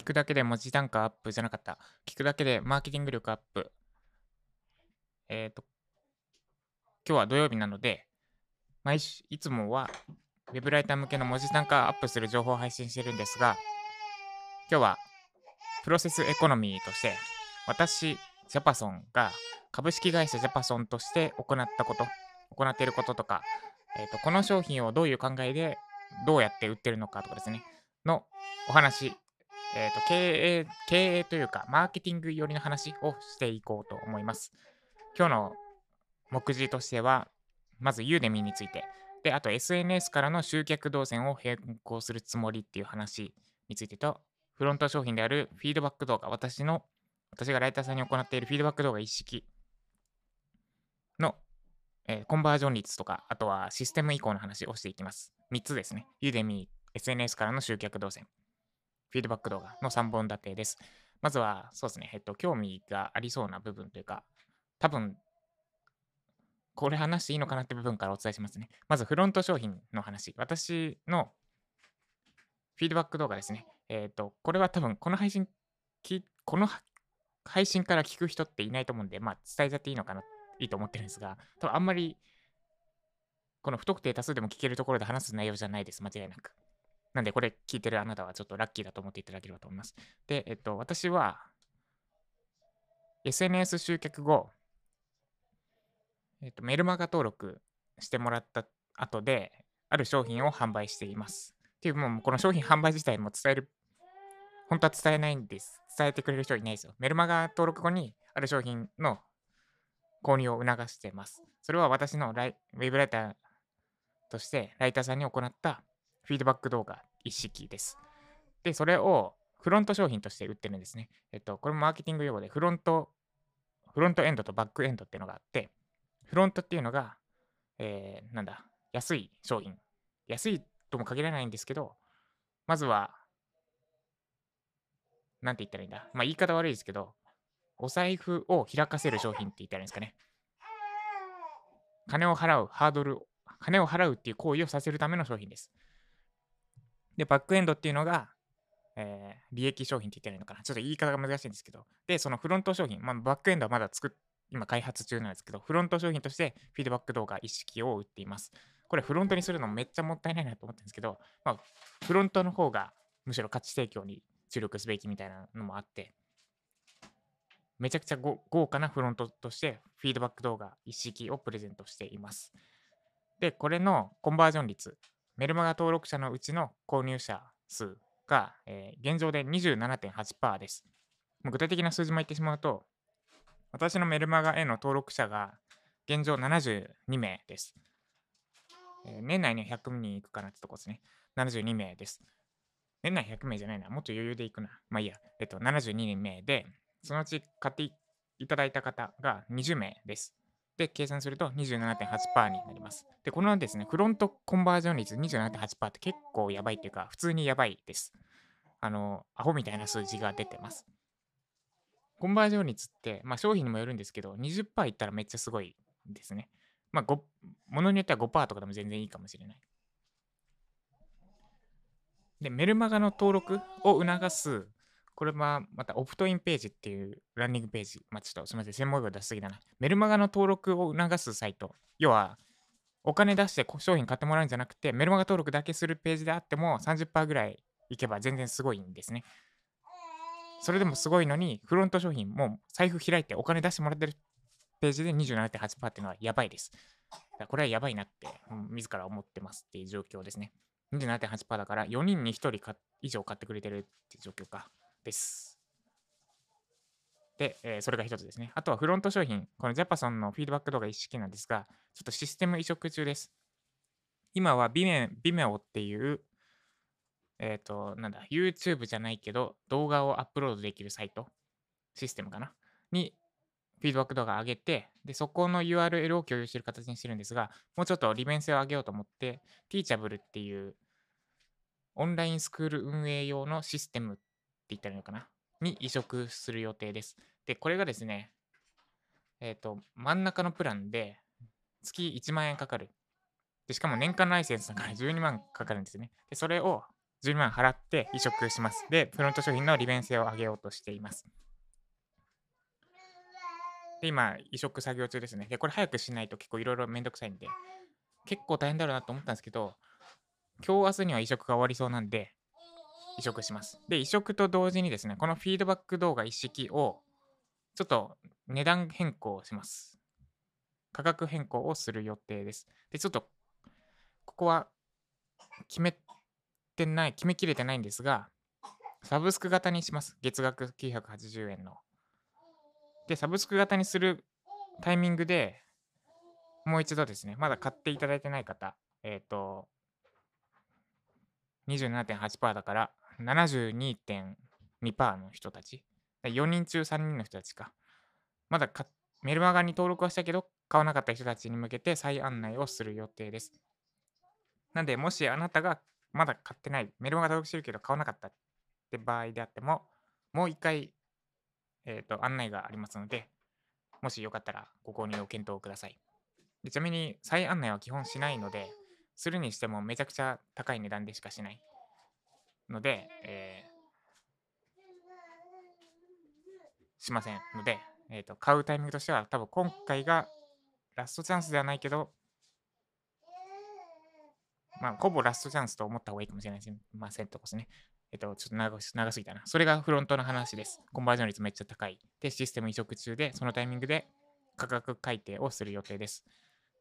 聞くだけで文字単価アップじゃなかった。聞くだけでマーケティング力アップ。えっ、と、今日は土曜日なので、毎週、いつもはウェブライター向けの文字単価アップする情報を配信してるんですが、今日はプロセスエコノミーとして、私、ジャパソンが株式会社ジャパソンとして行ったこと、行っていることとか、えーと、この商品をどういう考えでどうやって売ってるのかとかですね、のお話、えーと、経営、経営というか、マーケティング寄りの話をしていこうと思います。今日の目次としては、まずユーデミーについて、で、あと SNS からの集客動線を変更するつもりっていう話についてと、フロント商品であるフィードバック動画、私の、私がライターさんに行っているフィードバック動画一式の、えー、コンバージョン率とか、あとはシステム移行の話をしていきます。3つですね。ユーデミー、SNS からの集客動線、フィードバック動画の3本立てです。まずは、そうですね、えっと、興味がありそうな部分というか、多分これ話していいのかなって部分からお伝えしますね。まずフロント商品の話。私のフィードバック動画ですね。えっ、と、これは多分この配信、この配信から聞く人っていないと思うんで、まあ伝えちゃっていいのかな、いいと思ってるんですが、多分あんまりこの不特定多数でも聞けるところで話す内容じゃないです、間違いなく。なんで、これ聞いてるあなたはちょっとラッキーだと思っていただければと思います。で、えっと、私は、SNS 集客後、えっ、と、メルマガ登録してもらった後で、ある商品を販売しています。っていう、もうこの商品販売自体も伝える、本当は伝えないんです。伝えてくれる人いないですよ。メルマガ登録後にある商品の購入を促しています。それは私のライウェブライターとしてライターさんに行ったフィードバック動画一式です。で、それをフロント商品として売ってるんですね。えっと、これもマーケティング用語でフロント、フロントエンドとバックエンドっていうのがあって、フロントっていうのが、えー、なんだ、安い商品。安いとも限らないんですけど、まずは、なんて言ったらいいんだ？まあ言い方悪いですけど、お財布を開かせる商品って言ったらいいんですかね。金を払うハードル、金を払うっていう行為をさせるための商品です。で、バックエンドっていうのが、えー、利益商品って言ったらいいのかな。ちょっと言い方が難しいんですけど。で、そのフロント商品、まあ、バックエンドはまだ作っ今開発中なんですけど、フロント商品としてフィードバック動画一式を売っています。これフロントにするのめっちゃもったいないなと思ってるんですけど、まあ、フロントの方がむしろ価値提供に注力すべきみたいなのもあって、めちゃくちゃ豪華なフロントとしてフィードバック動画一式をプレゼントしています。で、これのコンバージョン率、メルマガ登録者のうちの購入者数が、えー、現状で27.8%です。具体的な数字も言ってしまうと、私のメルマガへの登録者が現状72名です。えー、年内に100人いくかなってとこですね。72名です。年内100名じゃないな。もっと余裕でいくな。まあいいや。えっと、72名で、そのうち買っていただいた方が20名です。で、計算すると27.8%になります。で、このですね、フロントコンバージョン率27.8%って結構やばいっていうか、普通にやばいです。あの、アホみたいな数字が出てます。コンバージョン率って、まあ、商品にもよるんですけど、20%いったらめっちゃすごいですね。まあ、ものによっては5%とかでも全然いいかもしれない。で、メルマガの登録を促す、これはまたオプトインページっていうランニングページ。まあ、ちょっとすみません、専門用語出しすぎだな。メルマガの登録を促すサイト。要は、お金出して商品買ってもらうんじゃなくて、メルマガ登録だけするページであっても30%ぐらいいけば全然すごいんですね。それでもすごいのに、フロント商品もう財布開いてお金出してもらってるページで27.8%っていうのはやばいです。これはやばいなって、自ら思ってますっていう状況ですね。27.8%だから4人に1人以上買ってくれてるって状況か。です。で、えー、それが一つですね。あとはフロント商品。このジャパソンのフィードバック動画一式なんですが、ちょっとシステム移植中です。今は Vimeo っていうえっ、ー、と、なんだ、YouTube じゃないけど、動画をアップロードできるサイト、システムかな？に、フィードバック動画上げて、で、そこの URL を共有してる形にしてるんですが、もうちょっと利便性を上げようと思って、Teachable っていうオンラインスクール運営用のシステムって言ったらいいのかな？に移植する予定です。で、これがですね、えっ、ー、と、真ん中のプランで月1万円かかる。で、しかも年間ライセンスだから12万かかるんですね。で、それを12万払って移植します。で、フロント商品の利便性を上げようとしています。で、今、移植作業中ですね。で、これ早くしないと結構いろいろめんどくさいんで、結構大変だろうなと思ったんですけど、今日明日には移植が終わりそうなんで、移植します。で、移植と同時にですね、このフィードバック動画一式を、ちょっと値段変更します。価格変更をする予定です。で、ちょっと、ここは決めてない、決めきれてないんですが、サブスク型にします。月額980円の。で、サブスク型にするタイミングでもう一度ですね、まだ買っていただいてない方、えっ、と、27.8%だから72.2%の人たち、4人中3人の人たちか、まだかメルマガに登録はしたけど、買わなかった人たちに向けて再案内をする予定です。なんで、もしあなたがまだ買ってない、メルマガ登録してるけど買わなかったって場合であっても、もう一回、えーと案内がありますので、もしよかったらご購入を検討ください。でちなみに、再案内は基本しないので、するにしてもめちゃくちゃ高い値段でしかしないので、えーしませんので、えーと、買うタイミングとしては多分今回がラストチャンスではないけど、まあ、ほぼラストチャンスと思った方がいいかもしれませんとこですね。えっと、ちょっと長長すぎたな。それがフロントの話です。コンバージョン率めっちゃ高い。で、システム移植中で、そのタイミングで価格改定をする予定です。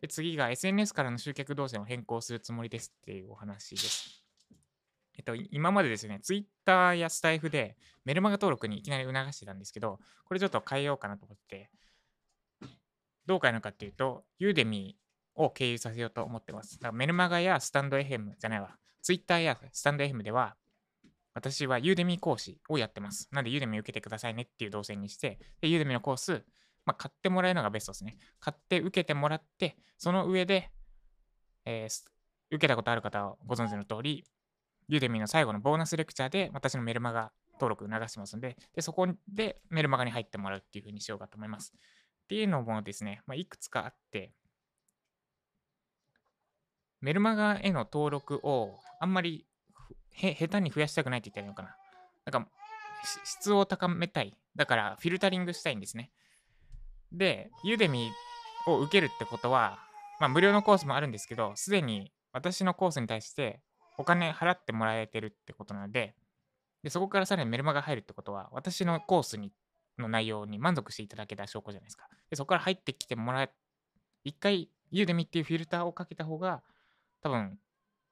で、次が SNS からの集客動線を変更するつもりですっていうお話です。えっと、今までですね、Twitter やスタイフでメルマガ登録にいきなり促してたんですけど、これちょっと変えようかなと思って、どう変えるのかっていうと、ユーデミーを経由させようと思ってます。だからメルマガやスタンド FM じゃないわ、Twitter やスタンド FM では、私はユーデミー講師をやってます。なんでユーデミー受けてくださいねっていう動線にして、で、ユーデミーのコース、まあ、買ってもらえるのがベストですね。買って受けてもらって、その上で、えー受けたことある方はご存知の通り、ユーデミの最後のボーナスレクチャーで私のメルマガ登録流してますので、でそこでメルマガに入ってもらうっていう風にしようかと思います。っていうのもですね、まあ、いくつかあって、メルマガへの登録をあんまりへ下手に増やしたくないって言ったらいいのかな。なんか質を高めたい。だからフィルタリングしたいんですね。で、ユーデミを受けるってことは、まあ無料のコースもあるんですけど、すでに私のコースに対してお金払ってもらえてるってことなので、でそこからさらにメルマが入るってことは、私のコースにの内容に満足していただけた証拠じゃないですか。でそこから入ってきてもらえ、一回ユーデミっていうフィルターをかけた方が、多分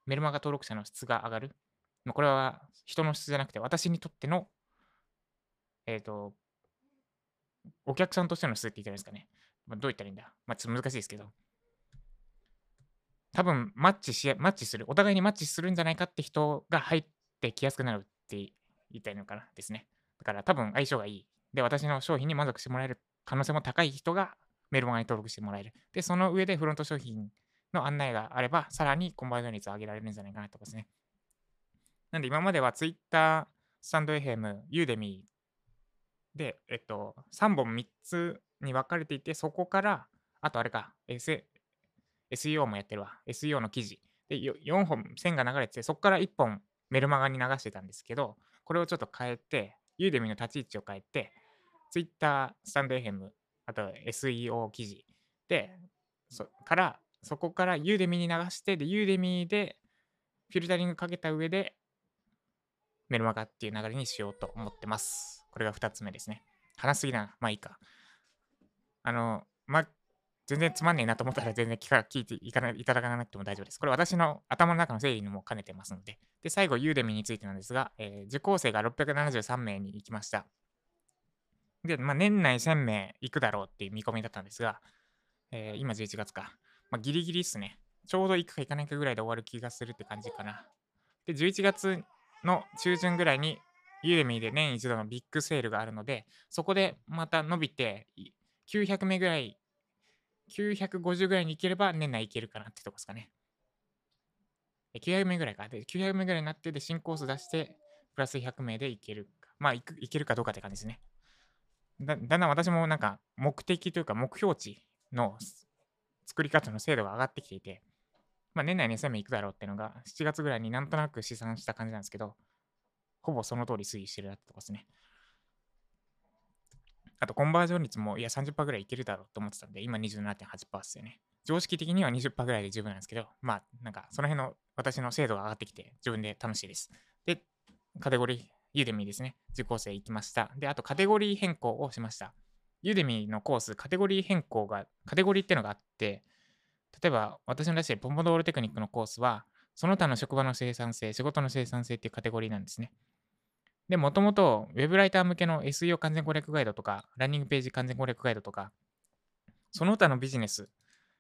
メルマガ登録者の質が上がる。まあこれは人の質じゃなくて、私にとっての、えっ、と、お客さんとしての質って言ったらいいですかね。まあ、どう言ったらいいんだまあ、ちょっと難しいですけど。多分マッチし、マッチする、お互いにマッチするんじゃないかって人が入ってきやすくなるって言いたいのかなですね。だから多分相性がいい。で、私の商品に満足してもらえる可能性も高い人がメルマガに登録してもらえる。で、その上でフロント商品の案内があれば、さらにコンバージョン率を上げられるんじゃないかなとかですね。なんで今までは Twitter、スタンド FM、ユーデミーで、えっと、3本3つに分かれていて、そこから、あとあれか、S、SEO もやってるわ。SEO の記事。で、4本線が流れてて、そこから1本メルマガに流してたんですけど、これをちょっと変えて、ユーデミの立ち位置を変えて、Twitter、スタンド FM、あと SEO 記事で、そから、そこからユーデミに流して、で、ユーデミでフィルタリングかけた上で、メルマガっていう流れにしようと思ってます。これが2つ目ですね。話すぎな。まあいいか。あの、ま、全然つまんねえなと思ったら全然聞か聞いていかないいただかなくても大丈夫です。これ私の頭の中の整理にも兼ねてますので。で、最後、ユーデミについてなんですが、えー受講生が673名に行きました。で、まあ、年内1000名行くだろうっていう見込みだったんですが、えー今11月か。まあ、ギリギリっすね。ちょうど行くか行かないかぐらいで終わる気がするって感じかな。で、11月の中旬ぐらいに、ユーデミで年一度のビッグセールがあるので、そこでまた伸びて、900名ぐらい、950ぐらいに行ければ年内行けるかなってとこですかね。900名ぐらいか。で、900名ぐらいになって、で、新コース出して、プラス100名で行けるか。まあ、行く行けるかどうかって感じですね。だだんだん私もなんか、目的というか目標値の作り方の精度が上がってきていて、まあ、年内に1000名いくだろうっていうのが、7月ぐらいになんとなく試算した感じなんですけど、ほぼその通り推移してるなってとこですね。あと、コンバージョン率も、いや、30%ぐらいいけるだろうと思ってたんで、今27.8%ですよね。常識的には20%ぐらいで十分なんですけど、まあ、なんか、その辺の私の精度が上がってきて、自分で楽しいです。で、カテゴリー、ユーデミーですね。受講生行きました。で、あと、カテゴリー変更をしました。ユーデミーのコース、カテゴリー変更が、カテゴリーっていうのがあって、例えば、私の出しているポドールテクニックのコースは、その他の職場の生産性、仕事の生産性っていうカテゴリーなんですね。で、もともと Web ライター向けの SEO 完全攻略ガイドとか、ランニングページ完全攻略ガイドとか、その他のビジネス、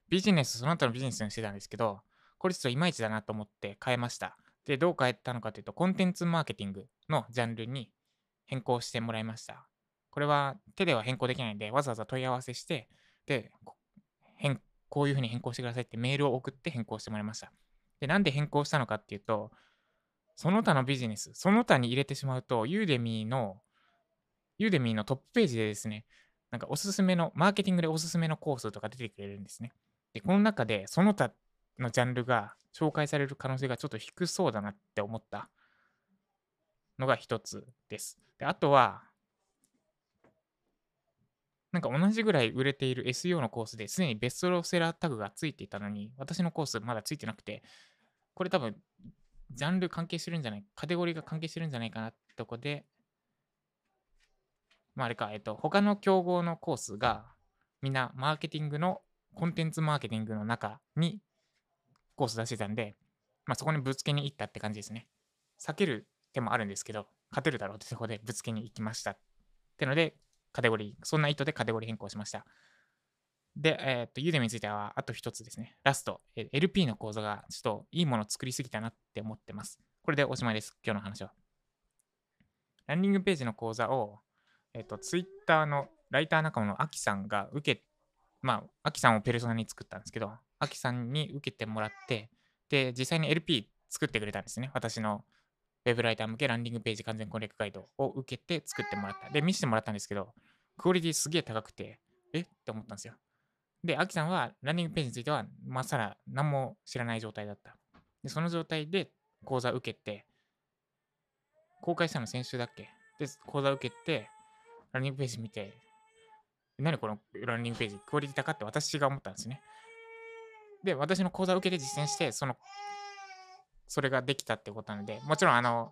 ビジネス、その他のビジネスにしてたんですけど、これちょっといまいちだなと思って変えました。で、どう変えたのかというと、コンテンツマーケティングのジャンルに変更してもらいました。これは手では変更できないんで、わざわざ問い合わせして、で、変こういうふうに変更してくださいってメールを送って変更してもらいました。で、なんで変更したのかっていうと、その他のビジネス、その他に入れてしまうと、ユーデミーの、ユーデミーのトップページでですね、なんかおすすめの、マーケティングでおすすめのコースとか出てくれるんですね。で、この中で、その他のジャンルが紹介される可能性がちょっと低そうだなって思ったのが一つです。で、あとは、なんか同じぐらい売れている SEO のコースですでにベストロセラータグがついていたのに、私のコースまだついてなくて、これ多分ジャンル関係してるんじゃない、カテゴリーが関係してるんじゃないかなってとこで、まああれか、えっと、他の競合のコースが、みんなマーケティングの、コンテンツマーケティングの中にコース出してたんで、まあそこにぶつけに行ったって感じですね。避ける手もあるんですけど、勝てるだろうってとこでぶつけに行きました。ってので、カテゴリー、そんな意図でカテゴリー変更しました。で、えっ、ー、と、ユーデミについてはあと一つですね。ラスト、え、LP の講座がちょっといいものを作りすぎたなって思ってます。これでおしまいです。今日の話は。ランニングページの講座を、えっ、ー、と、Twitter のライター仲間のアキさんが受け、まあ、アキさんをペルソナに作ったんですけど、アキさんに受けてもらって、で、実際に LP 作ってくれたんですね。私のウェブライター向けランディングページ完全攻略ガイドを受けて作ってもらった。で、見せてもらったんですけど、クオリティすげえ高くて、え？って思ったんですよ。で、アキさんはランニングページについては、まっさら何も知らない状態だった。で、その状態で講座受けて、公開したの先週だっけ？で、講座受けて、ランニングページ見て、何このランニングページ、クオリティ高って私が思ったんですね。で、私の講座を受けて実践して、その、それができたってことなので、もちろん、あの、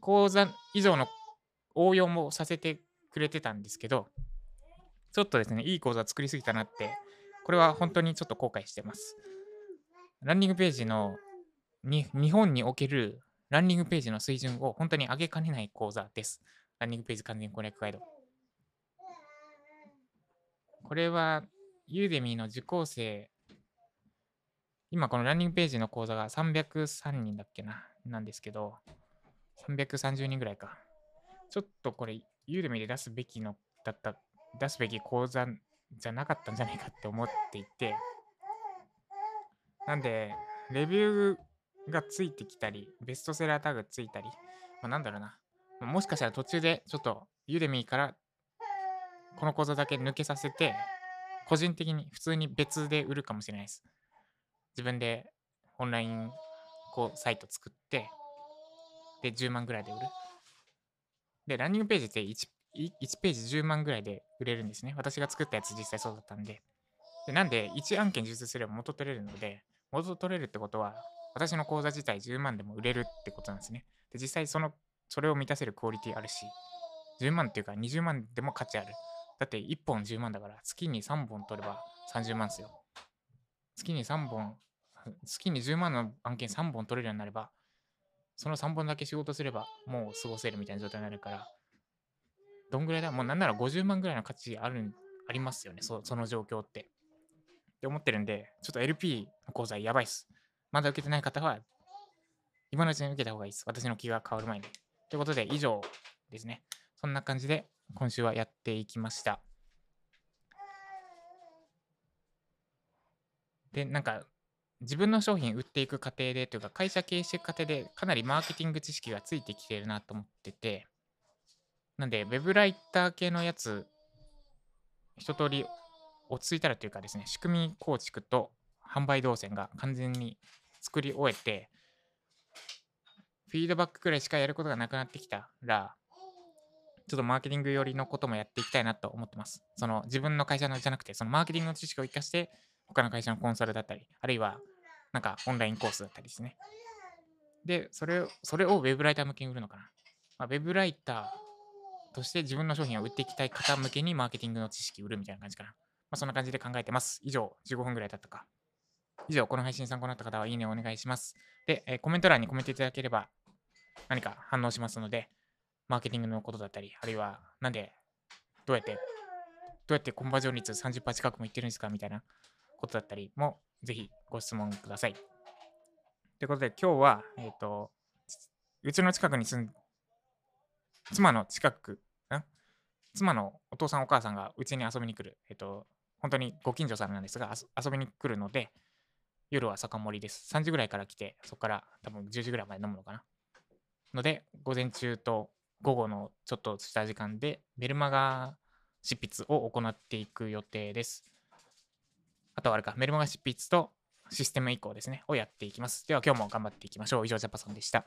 講座以上の応用もさせてくれてたんですけど、ちょっとですね、いい講座作りすぎたなって、これは本当にちょっと後悔してます。ランニングページのに、日本におけるランニングページの水準を本当に上げかねない講座です。ランニングページ完全攻略ガイド。これは、ユーデミーの受講生、今このランニングページの講座が303人だっけな、なんですけど、330人ぐらいか。ちょっとこれ、ユーデミーで出すべきのだった出すべき講座じゃなかったんじゃないかって思っていて、なんで、レビューがついてきたり、ベストセラータグついたり、まあ、なんだろうな。もしかしたら途中でちょっとユーデミーからこの講座だけ抜けさせて、個人的に普通に別で売るかもしれないです。自分でオンラインこうサイト作って、で、10万ぐらいで売る。で、ランニングページって 1, 1ページ10万ぐらいで売れるんですね。私が作ったやつ実際そうだったんで。でなんで、1案件受注すれば元取れるので、元取れるってことは、私の口座自体10万でも売れるってことなんですね。で、実際その、それを満たせるクオリティあるし、10万っていうか20万でも価値ある。だって1本10万だから、月に3本取れば30万ですよ。月に3本、月に10万の案件3本取れるようになれば、その3本だけ仕事すればもう過ごせるみたいな状態になるから、どんぐらいだ？もうなんなら50万ぐらいの価値ある、ありますよね、その状況って。って思ってるんで、ちょっと LP の講座やばいっす。まだ受けてない方は、今のうちに受けた方がいいです。私の気が変わる前に。ということで、以上ですね。そんな感じで、今週はやっていきました。で、なんか、自分の商品売っていく過程でというか、会社経営していく過程で、かなりマーケティング知識がついてきてるなと思ってて、なんで、ウェブライター系のやつ、一通り落ち着いたらというかですね、仕組み構築と販売動線が完全に作り終えて、フィードバックくらいしかやることがなくなってきたら、ちょっとマーケティング寄りのこともやっていきたいなと思ってます。その自分の会社のじゃなくて、そのマーケティングの知識を生かして、他の会社のコンサルだったり、あるいはなんかオンラインコースだったりですね。で、それを、それをウェブライター向けに売るのかな。まあ、ウェブライターとして自分の商品を売っていきたい方向けにマーケティングの知識売るみたいな感じかな。まあ、そんな感じで考えてます。以上、15分ぐらい経ったか。以上、この配信参考になった方はいいねをお願いします。で、えー、コメント欄にコメントいただければ何か反応しますので、マーケティングのことだったり、あるいは、なんで、どうやって、どうやってコンバージョン率30%近くもいってるんですかみたいなことだったりも、ぜひご質問ください。ということで、今日は、えっ、ー、と、うちの近くに住ん、妻の近く、妻のお父さんお母さんがうちに遊びに来る、えっ、と、本当にご近所さんなんですが、遊びに来るので、夜は酒盛りです。3時ぐらいから来て、そこから多分10時ぐらいまで飲むのかな？ので、午前中と午後のちょっとした時間でメルマガ執筆を行っていく予定です。あとはあれか、メルマガ執筆とシステム移行ですね、をやっていきます。では今日も頑張っていきましょう。以上、ジャパソンでした。